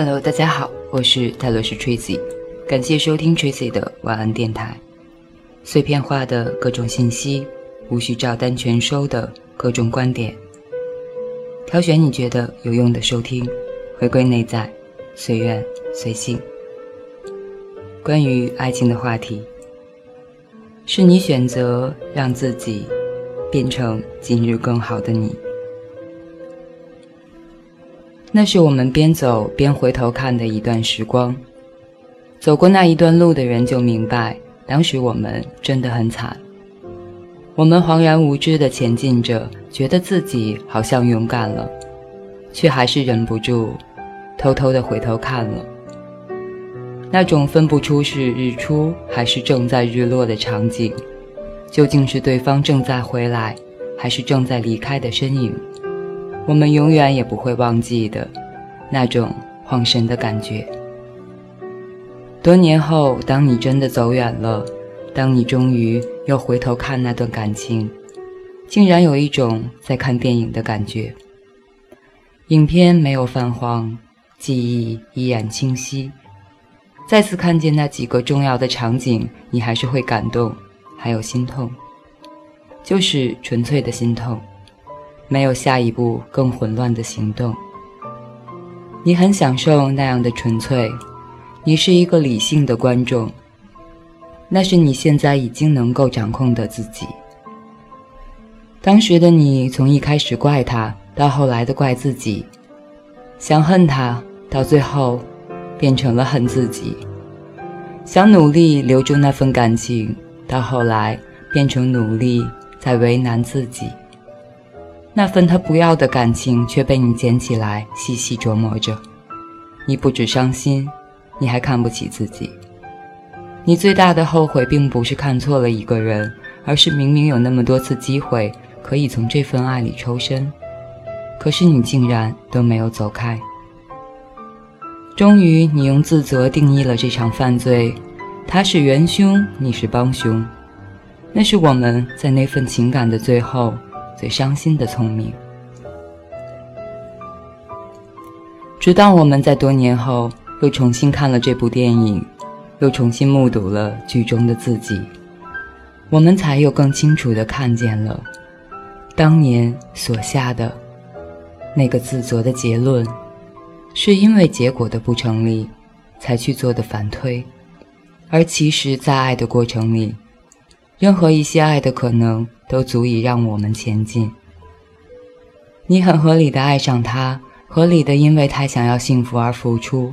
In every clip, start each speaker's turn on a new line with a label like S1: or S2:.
S1: Hello，大家好，我是泰罗斯 Tracy，感谢收听 Tracy 的晚安电台。碎片化的各种信息，无需照单全收的各种观点，挑选你觉得有用的收听，回归内在，随缘随性。关于爱情的话题，是你选择让自己变成今日更好的你。那是我们边走边回头看的一段时光。走过那一段路的人就明白，当时我们真的很惨。我们恍然无知地前进着，觉得自己好像勇敢了，却还是忍不住偷偷地回头看了。那种分不出是日出还是正在日落的场景，究竟是对方正在回来，还是正在离开的身影？我们永远也不会忘记的，那种恍神的感觉。多年后，当你真的走远了，当你终于又回头看那段感情，竟然有一种在看电影的感觉。影片没有泛黄，记忆依然清晰。再次看见那几个重要的场景，你还是会感动，还有心痛，就是纯粹的心痛。没有下一步更混乱的行动。你很享受那样的纯粹，你是一个理性的观众。那是你现在已经能够掌控的自己。当时的你，从一开始怪他，到后来的怪自己，想恨他，到最后变成了恨自己；想努力留住那份感情，到后来变成努力在为难自己。那份他不要的感情却被你捡起来细细琢磨着，你不止伤心，你还看不起自己。你最大的后悔并不是看错了一个人，而是明明有那么多次机会可以从这份爱里抽身，可是你竟然都没有走开。终于，你用自责定义了这场犯罪，他是元凶，你是帮凶。那是我们在那份情感的最后。最伤心的聪明，直到我们在多年后又重新看了这部电影，又重新目睹了剧中的自己，我们才又更清楚地看见了当年所下的那个自责的结论，是因为结果的不成立才去做的反推，而其实，在爱的过程里。任何一些爱的可能都足以让我们前进。你很合理的爱上他，合理的因为他想要幸福而付出。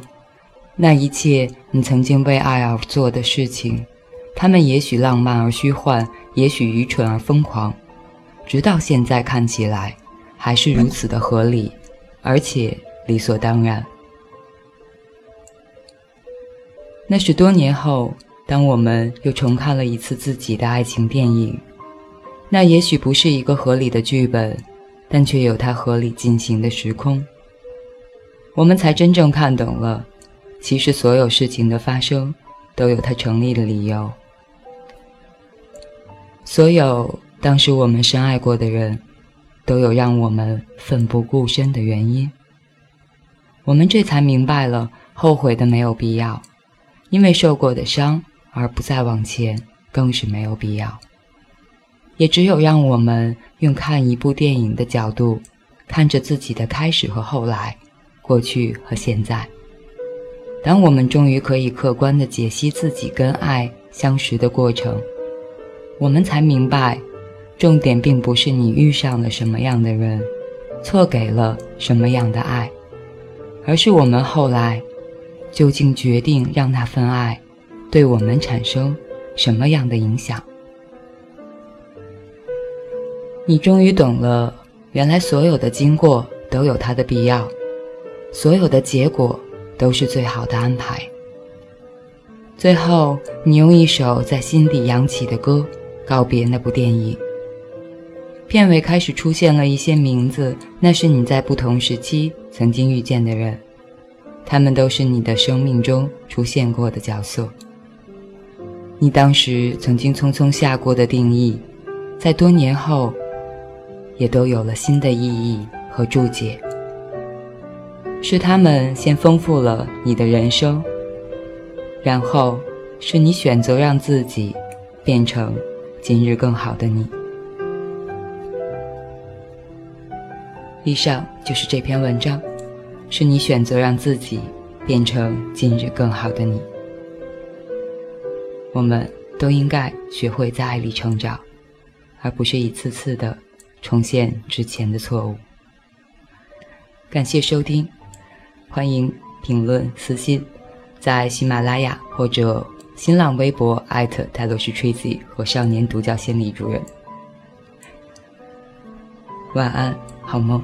S1: 那一切你曾经为爱而做的事情，他们也许浪漫而虚幻，也许愚蠢而疯狂，直到现在看起来还是如此的合理，而且理所当然。那是多年后。当我们又重看了一次自己的爱情电影，那也许不是一个合理的剧本，但却有它合理进行的时空。我们才真正看懂了，其实所有事情的发生都有它成立的理由。所有当时我们深爱过的人，都有让我们奋不顾身的原因。我们这才明白了，后悔的没有必要，因为受过的伤。而不再往前，更是没有必要。也只有让我们用看一部电影的角度，看着自己的开始和后来，过去和现在。当我们终于可以客观地解析自己跟爱相识的过程，我们才明白，重点并不是你遇上了什么样的人，错给了什么样的爱，而是我们后来究竟决定让那份爱。对我们产生什么样的影响？你终于懂了，原来所有的经过都有它的必要，所有的结果都是最好的安排。最后，你用一首在心底扬起的歌告别那部电影。片尾开始出现了一些名字，那是你在不同时期曾经遇见的人，他们都是你的生命中出现过的角色。你当时曾经匆匆下过的定义，在多年后，也都有了新的意义和注解。是他们先丰富了你的人生，然后是你选择让自己变成今日更好的你。以上就是这篇文章，是你选择让自己变成今日更好的你。我们都应该学会在爱里成长，而不是一次次的重现之前的错误。感谢收听。欢迎评论私信，在喜马拉雅或者新浪微博艾特泰罗斯 Tracy 和少年独角仙李主任。晚安，好梦。